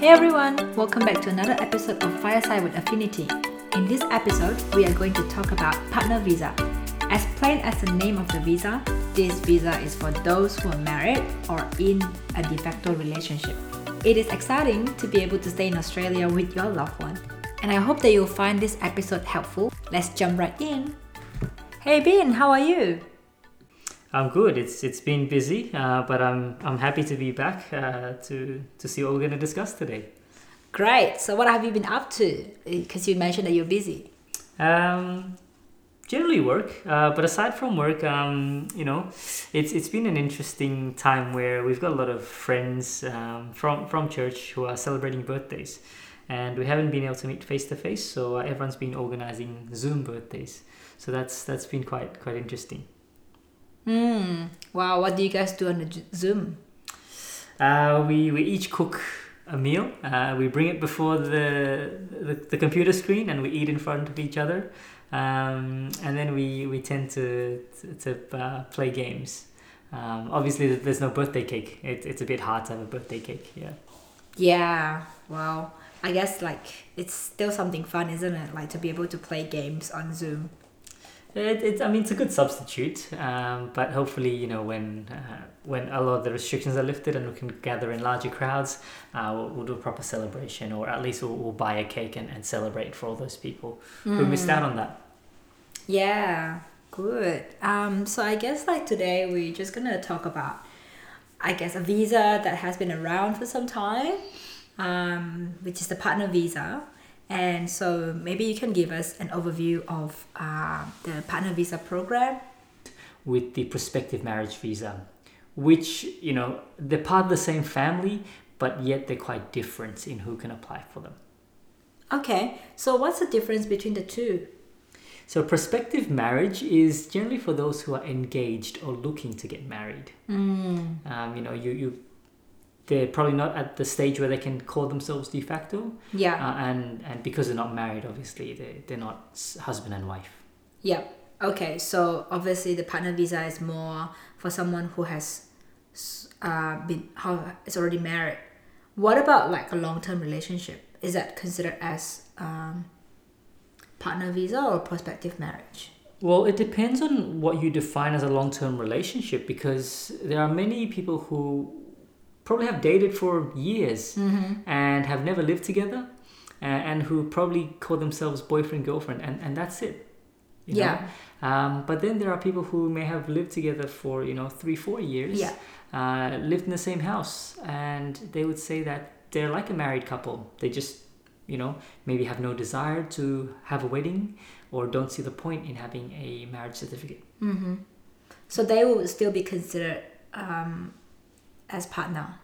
Hey everyone, welcome back to another episode of Fireside with Affinity. In this episode, we are going to talk about partner visa. As plain as the name of the visa, this visa is for those who are married or in a de facto relationship. It is exciting to be able to stay in Australia with your loved one. And I hope that you'll find this episode helpful. Let's jump right in. Hey Bin, how are you? I'm good. It's it's been busy, uh, but I'm I'm happy to be back uh, to to see what we're going to discuss today. Great. So what have you been up to? Because you mentioned that you're busy. Um, generally work, uh, but aside from work, um, you know, it's it's been an interesting time where we've got a lot of friends um, from from church who are celebrating birthdays, and we haven't been able to meet face to face. So uh, everyone's been organizing Zoom birthdays. So that's that's been quite quite interesting. Hmm. Wow. What do you guys do on the Zoom? Uh, we, we each cook a meal. Uh, we bring it before the, the, the computer screen and we eat in front of each other. Um, and then we, we tend to, to, to uh, play games. Um, obviously, there's no birthday cake. It, it's a bit hard to have a birthday cake. Yeah. Yeah. Wow. I guess like it's still something fun, isn't it? Like to be able to play games on Zoom. It, it, I mean, it's a good substitute, um, but hopefully, you know, when uh, when a lot of the restrictions are lifted and we can gather in larger crowds, uh, we'll, we'll do a proper celebration, or at least we'll, we'll buy a cake and, and celebrate for all those people who missed out on that. Yeah. Good. Um. So I guess like today we're just gonna talk about, I guess a visa that has been around for some time, um, which is the partner visa. And so maybe you can give us an overview of uh, the partner visa program. With the prospective marriage visa, which you know they're part of the same family, but yet they're quite different in who can apply for them. Okay, so what's the difference between the two? So, prospective marriage is generally for those who are engaged or looking to get married. Mm. Um, you know, you, you they're probably not at the stage where they can call themselves de facto, Yeah. uh, and and because they're not married, obviously they they're not husband and wife. Yep. Okay, so obviously the partner visa is more for someone who has uh, been how is already married. What about like a long term relationship? Is that considered as um, partner visa or prospective marriage? Well, it depends on what you define as a long term relationship because there are many people who probably have dated for years and have never lived together uh, and who probably call themselves boyfriend girlfriend and, and that's it. you know? Yeah. Um, but then there are people who may have lived together for you know three four years. Yeah. Uh, lived in the same house and they would say that they're like a married couple. They just you know maybe have no desire to have a wedding or don't see the point in having a marriage certificate. Mm-hmm. So they will still be considered um, as partner.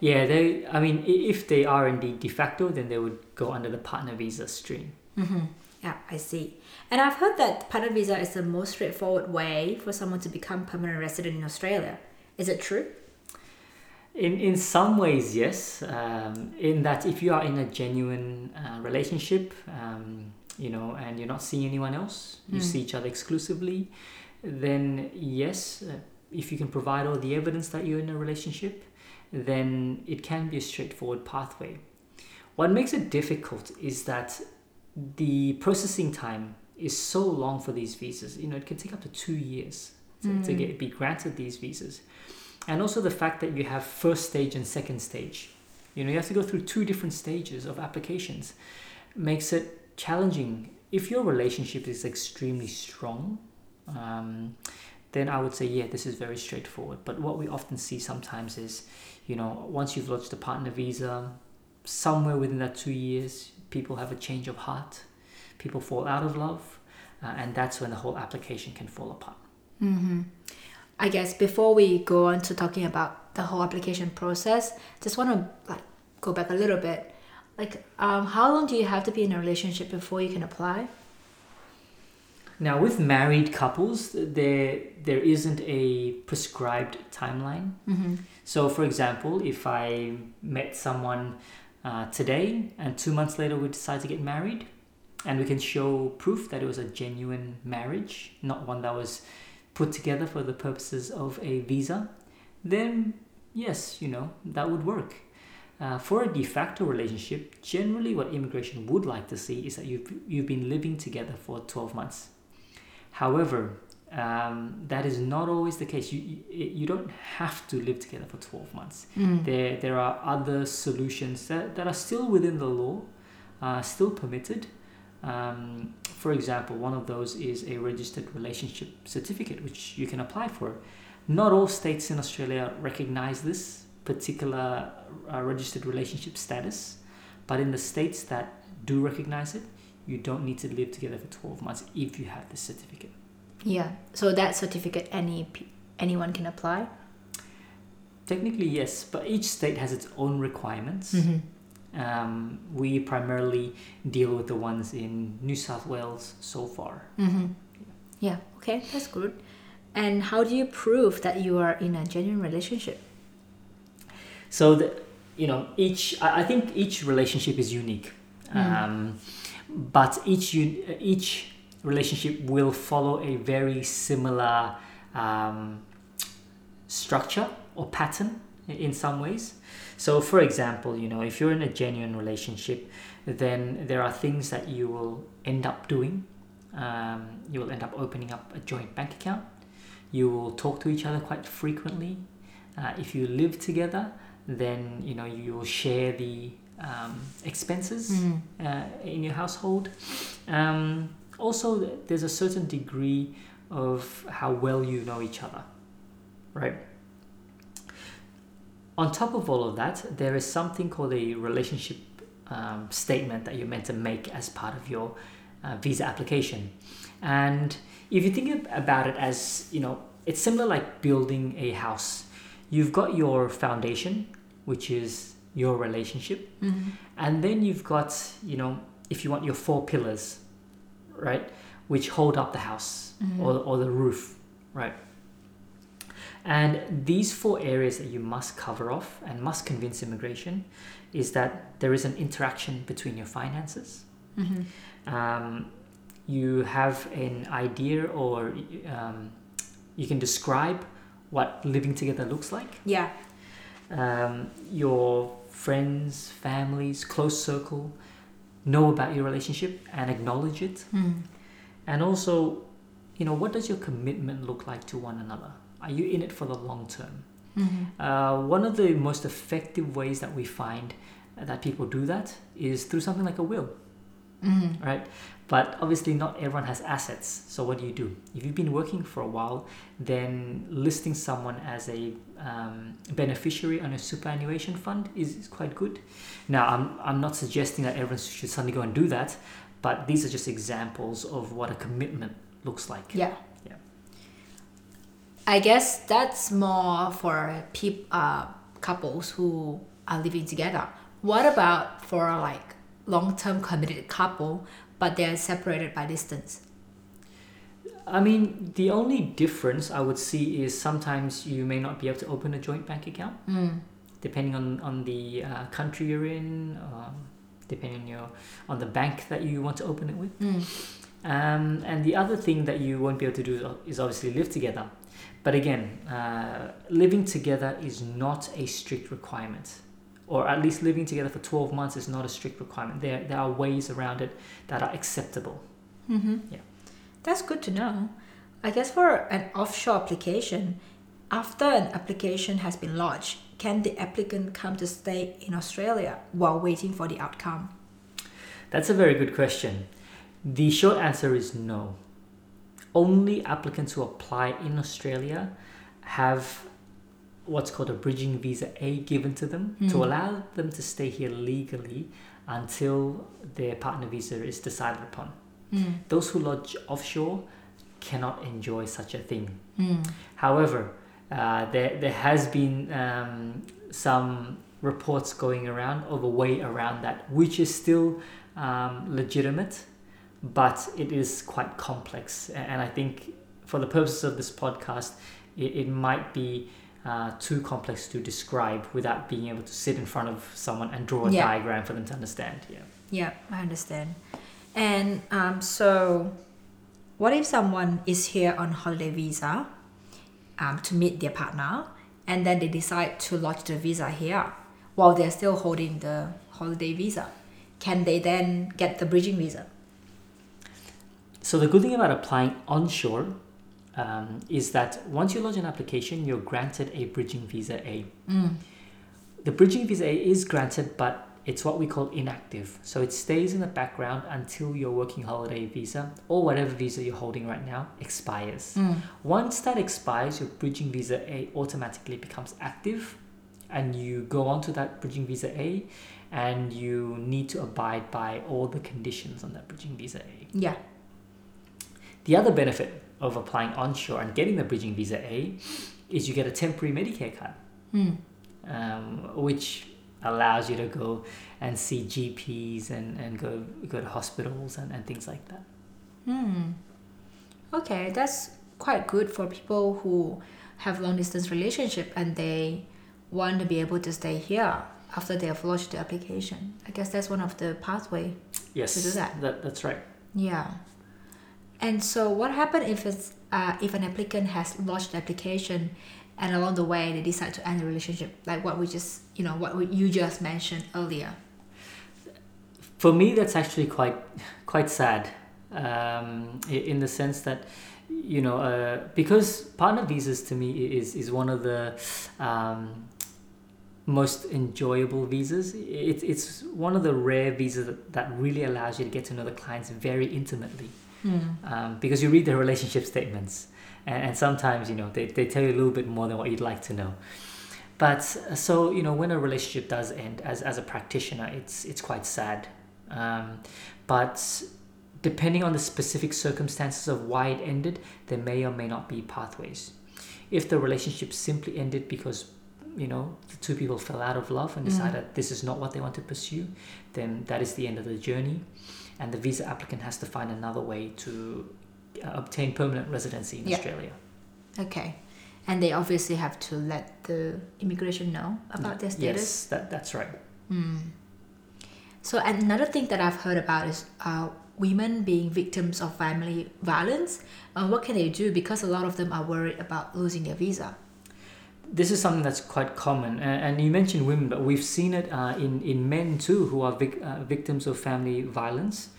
Yeah, they. I mean, if they are indeed de facto, then they would go under the partner visa stream. Mm-hmm. Yeah, I see. And I've heard that partner visa is the most straightforward way for someone to become permanent resident in Australia. Is it true? In in some ways, yes. Um, in that, if you are in a genuine uh, relationship, um, you know, and you're not seeing anyone else, you Mm. see each other exclusively, then yes, uh, if you can provide all the evidence that you're in a relationship, then it can be a straightforward pathway. What makes it difficult is that the processing time is so long for these visas. You know, it can take up to two years to, to Mm. get be granted these visas, and also the fact that you have first stage and second stage. You know, you have to go through two different stages of applications, makes it challenging. If your relationship is extremely strong, um, then I would say, yeah, this is very straightforward. But what we often see sometimes is, you know, once you've lodged a partner visa, somewhere within that two years, people have a change of heart, people fall out of love, uh, and that's when the whole application can fall apart. Mm-hmm. I guess before we go on to talking about the whole application process, just want to like go back a little bit. Like, um, how long do you have to be in a relationship before you can apply? Now, with married couples, there there isn't a prescribed timeline. Mm-hmm. So, for example, if I met someone uh, today and two months later we decide to get married, and we can show proof that it was a genuine marriage, not one that was put together for the purposes of a visa, then yes, you know, that would work. Uh, for a de facto relationship, generally what immigration would like to see is that you've, you've been living together for 12 months. However, um, that is not always the case. You, you, you don't have to live together for 12 months. Mm. There, there are other solutions that, that are still within the law, uh, still permitted. Um, for example, one of those is a registered relationship certificate, which you can apply for. Not all states in Australia recognize this particular uh, registered relationship status, but in the states that do recognize it, you don't need to live together for 12 months if you have this certificate. Yeah. So that certificate, any anyone can apply. Technically, yes, but each state has its own requirements. Mm-hmm. Um, we primarily deal with the ones in New South Wales so far. Mm-hmm. Yeah. Okay, that's good. And how do you prove that you are in a genuine relationship? So the, you know, each I I think each relationship is unique, um, but each un- each relationship will follow a very similar um, structure or pattern in some ways. So, for example, you know, if you're in a genuine relationship, then there are things that you will end up doing. Um, you will end up opening up a joint bank account. You will talk to each other quite frequently. Uh, if you live together, then you know you will share the um, expenses Mm. uh, in your household. Um, also, there's a certain degree of how well you know each other, right? On top of all of that, there is something called a relationship um, statement that you're meant to make as part of your uh, visa application. And if you think about it as, you know, it's similar like building a house. You've got your foundation, which is your relationship, Mm-hmm. and then you've got, you know, if you want your four pillars, right, which hold up the house Mm-hmm. or, or the roof, right? And these four areas that you must cover off and must convince immigration is that there is an interaction between your finances. Mm-hmm. Um, you have an idea or um, you can describe what living together looks like Yeah. um, your friends, families, close circle know about your relationship and acknowledge it. Mm. And also, you know, what does your commitment look like to one another? Are you in it for the long term? Mm-hmm. Uh, one of the most effective ways that we find that people do that is through something like a will, Mm-hmm. right? But obviously, not everyone has assets. So, what do you do? If you've been working for a while, then listing someone as a um, beneficiary on a superannuation fund is, is quite good. Now, I'm, I'm not suggesting that everyone should suddenly go and do that, but these are just examples of what a commitment looks like. Yeah. Yeah. I guess that's more for peop- uh, couples who are living together. What about for like long-term committed couple, but they're separated by distance? I mean, the only difference I would see is sometimes you may not be able to open a joint bank account, Mm. depending on on the uh, country you're in, um, depending on your on the bank that you want to open it with. Mm. Um, and the other thing that you won't be able to do is obviously live together. But again, uh, living together is not a strict requirement, or at least living together for twelve months is not a strict requirement. There there are ways around it that are acceptable. Mm-hmm. Yeah. That's good to know. I guess for an offshore application, after an application has been lodged, can the applicant come to stay in Australia while waiting for the outcome? That's a very good question. The short answer is no. Only applicants who apply in Australia have what's called a bridging visa A given to them to Mm. allow them to stay here legally until their partner visa is decided upon. Mm. Those who lodge offshore cannot enjoy such a thing. Mm. However, uh, there, there has been um, some reports going around of a way around that, which is still um, legitimate, but it is quite complex. And I think for the purposes of this podcast, it, it might be uh, too complex to describe without being able to sit in front of someone and draw a Yeah. diagram for them to understand. Yeah. Yeah, I understand. And um, so, what if someone is here on holiday visa um, to meet their partner, and then they decide to lodge the visa here? while they're still holding the holiday visa. Can they then get the bridging visa? So the good thing about applying onshore um, is that once you lodge an application, you're granted a bridging visa A. Mm. The bridging visa A is granted, but it's what we call inactive. So it stays in the background until your working holiday visa or whatever visa you're holding right now expires. Mm. Once that expires, your bridging visa A automatically becomes active and you go on to that bridging visa A and you need to abide by all the conditions on that bridging visa A. Yeah. The other benefit of applying onshore and getting the bridging visa A is you get a temporary Medicare card, Mm. um, which allows you to go and see GPs and, and go go to hospitals and, and things like that. Hmm. Okay, that's quite good for people who have long distance relationship and they want to be able to stay here after they have lodged the application. I guess that's one of the pathway. Yes, To do that. that's right. Yeah. And so, what happens if it's uh, if an applicant has lodged the application, and along the way they decide to end the relationship, like what we just you know what we, you just mentioned earlier. For me, that's actually quite quite sad, um, in the sense that you know uh, because partner visas to me is is one of the um, most enjoyable visas. It's it's one of the rare visas that, that really allows you to get to know the clients very intimately. Um, because you read their relationship statements and, and sometimes you know they, they tell you a little bit more than what you'd like to know. But uh, so you know when a relationship does end as, as a practitioner it's it's quite sad. Um, but depending on the specific circumstances of why it ended there may or may not be pathways. If the relationship simply ended because you know the two people fell out of love and Mm. decided this is not what they want to pursue then that is the end of the journey and the visa applicant has to find another way to uh, obtain permanent residency in Yeah. Australia. Okay. And they obviously have to let the immigration know about their status. Yes, that, that's right. Hmm. So another thing that I've heard about is uh, women being victims of family violence. Uh, what can they do? Because a lot of them are worried about losing their visa. This is something that's quite common, and, you mentioned women, but we've seen it uh, in in men too, who are vic- uh, victims of family violence.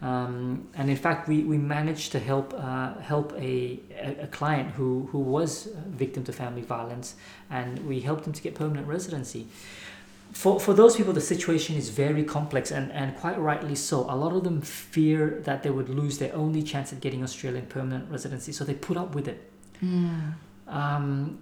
Um, and in fact, we, we managed to help uh, help a, a, client who, who was victim to family violence, and we helped him to get permanent residency. For, for those people, the situation is very complex, and, and quite rightly so. A lot of them fear that they would lose their only chance at getting Australian permanent residency, so they put up with it. Um,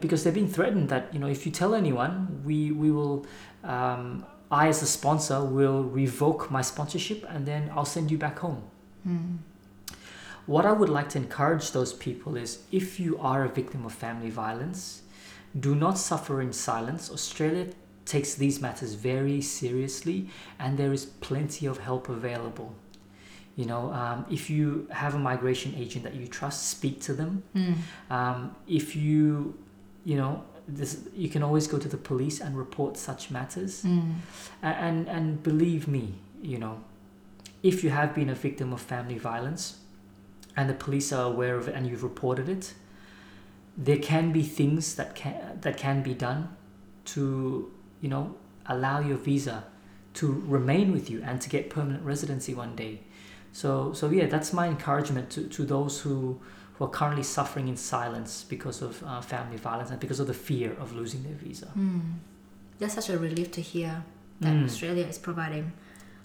because they're being threatened that you know if you tell anyone, we we will. Um, I, as a sponsor, will revoke my sponsorship and then I'll send you back home. What I would like to encourage those people is if you are a victim of family violence, do not suffer in silence. Australia takes these matters very seriously and there is plenty of help available. You know, um, if you have a migration agent that you trust, speak to them. Um, if you, you know, this, you can always go to the police and report such matters. Hmm. A- and and believe me you know if you have been a victim of family violence and the police are aware of it and you've reported it there can be things that can that can be done to you know allow your visa to remain with you and to get permanent residency one day so so yeah that's my encouragement to, to those who who are currently suffering in silence because of uh, family violence and because of the fear of losing their visa Hmm. That's such a relief to hear that Mm. Australia is providing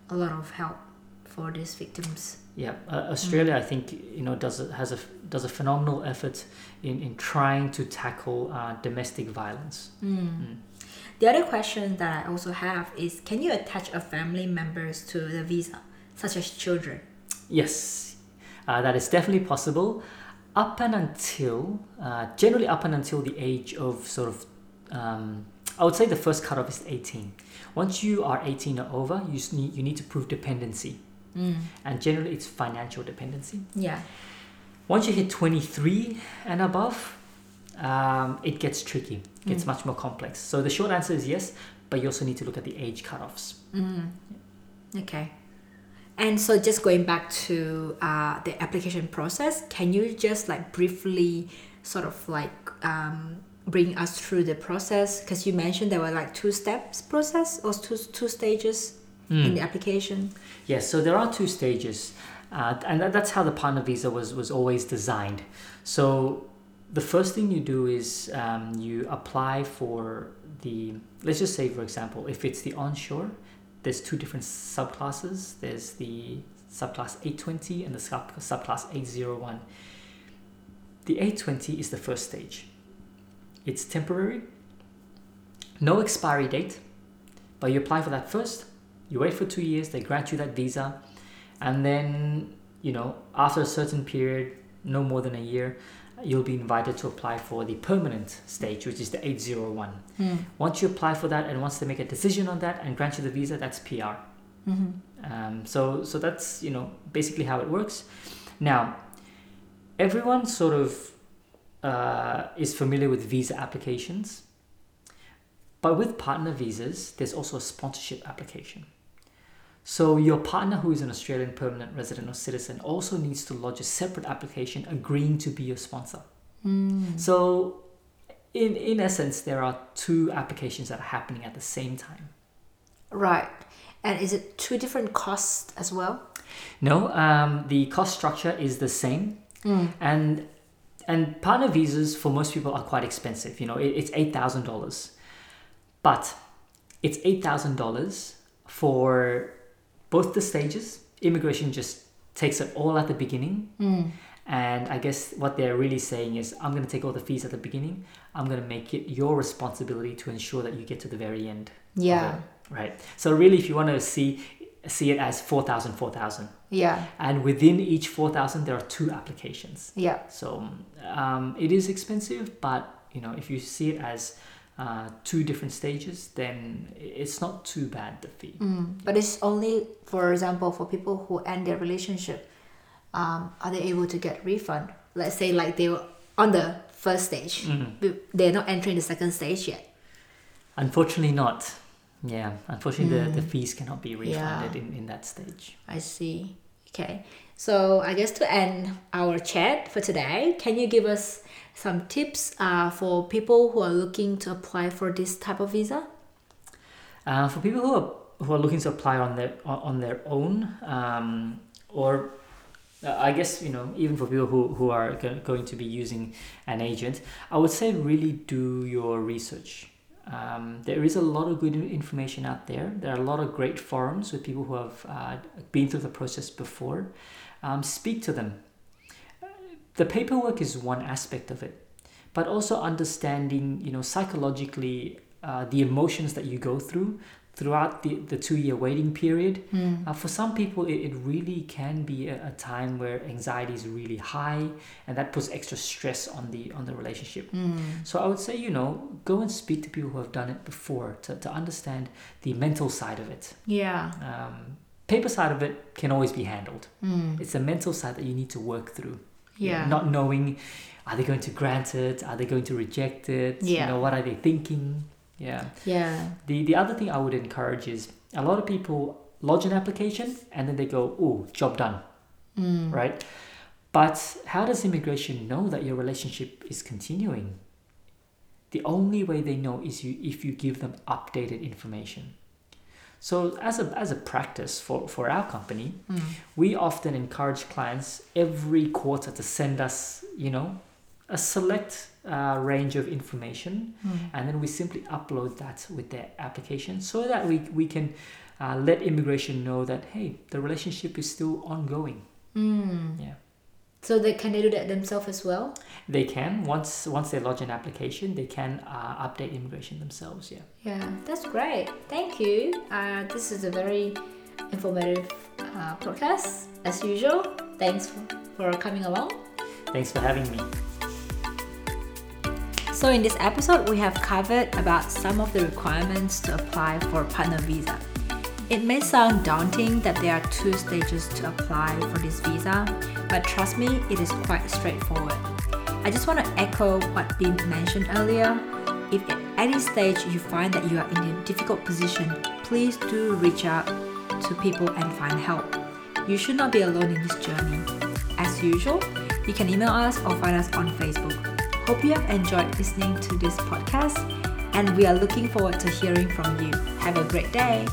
a lot of help for these victims. Yeah, uh, Australia, I think you know does a, has a does a phenomenal effort in, in trying to tackle uh, domestic violence. Mm. The other question that I also have is can you attach a family members to the visa, such as children? Yes, uh, that is definitely possible, up and until uh, generally up and until the age of sort of um, I would say the first cutoff is eighteen. Once you are eighteen or over, you need you need to prove dependency, and generally it's financial dependency. Yeah. Once you hit 23 and above, um, it gets tricky, it gets much more complex. So the short answer is yes, but you also need to look at the age cutoffs. Okay. And so just going back to uh, the application process, can you just like briefly sort of like um, bring us through the process? Because you mentioned there were like two steps process or two two stages in the application. Yes, so there are two stages, uh, and that's how the partner visa was was always designed. So the first thing you do is um, you apply for the let's just say for example if it's the onshore there's two different subclasses. There's the subclass 820 and the sub, subclass 801 the 820 is the first stage. It's temporary. No expiry date but you apply for that first you wait for two years they grant you that visa and then you know after a certain period no more than a year you'll be invited to apply for the permanent stage which is the 801 once you apply for that and once they make a decision on that and grant you the visa that's pr Mm-hmm. um, so so that's you know basically how it works. Now everyone sort of uh, is familiar with visa applications but with partner visas there's also a sponsorship application so your partner who is an australian permanent resident or citizen also needs to lodge a separate application agreeing to be your sponsor Mm. so in in essence there are two applications that are happening at the same time Right. And is it two different costs as well? No, um, the cost structure is the same, and and partner visas for most people are quite expensive. You know, it, it's eight thousand dollars, but it's eight thousand dollars for both the stages. Immigration just takes it all at the beginning, and I guess what they're really saying is, I'm going to take all the fees at the beginning. I'm going to make it your responsibility to ensure that you get to the very end. Yeah. right. So really, if you want to see see it as 4,000, 4,000. Yeah. And within each 4,000, there are two applications. Yeah. So um, it is expensive, but you know, if you see it as uh, two different stages, then it's not too bad the fee. Mm. But it's only, for example, for people who end their relationship, um, are they able to get refund? Let's say like they were on the first stage, but they're not entering the second stage yet. Unfortunately, not. Yeah, unfortunately, the, the fees cannot be refunded Yeah. in, in that stage. I see. Okay. So I guess to end our chat for today, can you give us some tips uh, for people who are looking to apply for this type of visa? Uh, for people who are who are looking to apply on their on their own, um, or uh, I guess you know even for people who who are go- going to be using an agent, I would say really do your research. Um, there is a lot of good information out there. There are a lot of great forums with people who have uh, been through the process before. Um, speak to them. The paperwork is one aspect of it, but also understanding, you know, psychologically uh, the emotions that you go through throughout the, the two year waiting period. Uh, for some people, it, it really can be a, a time where anxiety is really high, and that puts extra stress on the on the relationship. So I would say, you know, go and speak to people who have done it before to, to understand the mental side of it. Yeah. Um, paper side of it can always be handled. It's the mental side that you need to work through. You know, Yeah. Not knowing, are they going to grant it? Are they going to reject it? Yeah. You know, what are they thinking? Yeah. Yeah. The the other thing I would encourage is a lot of people lodge an application and then they go, "Oh, job done," mm. right? But how does immigration know that your relationship is continuing? The only way they know is you if you give them updated information. So as a as a practice for, for our company, mm. we often encourage clients every quarter to send us, you know, a select uh, range of information, and then we simply upload that with their application so that we we can uh, let immigration know that hey, the relationship is still ongoing. Mm. Yeah. So they can they do that themselves as well? They can once once they lodge an application, they can uh, update immigration themselves. Yeah. Yeah, that's great. Thank you. Uh, this is a very informative uh, podcast as usual. Thanks for, for coming along. Thanks for having me. So in this episode, we have covered about some of the requirements to apply for partner visa. It may sound daunting that there are two stages to apply for this visa, but trust me, it is quite straightforward. I just want to echo what Bim mentioned earlier. If at any stage you find that you are in a difficult position, please do reach out to people and find help. You should not be alone in this journey. As usual, you can email us or find us on Facebook. Hope you have enjoyed listening to this podcast, and we are looking forward to hearing from you. Have a great day.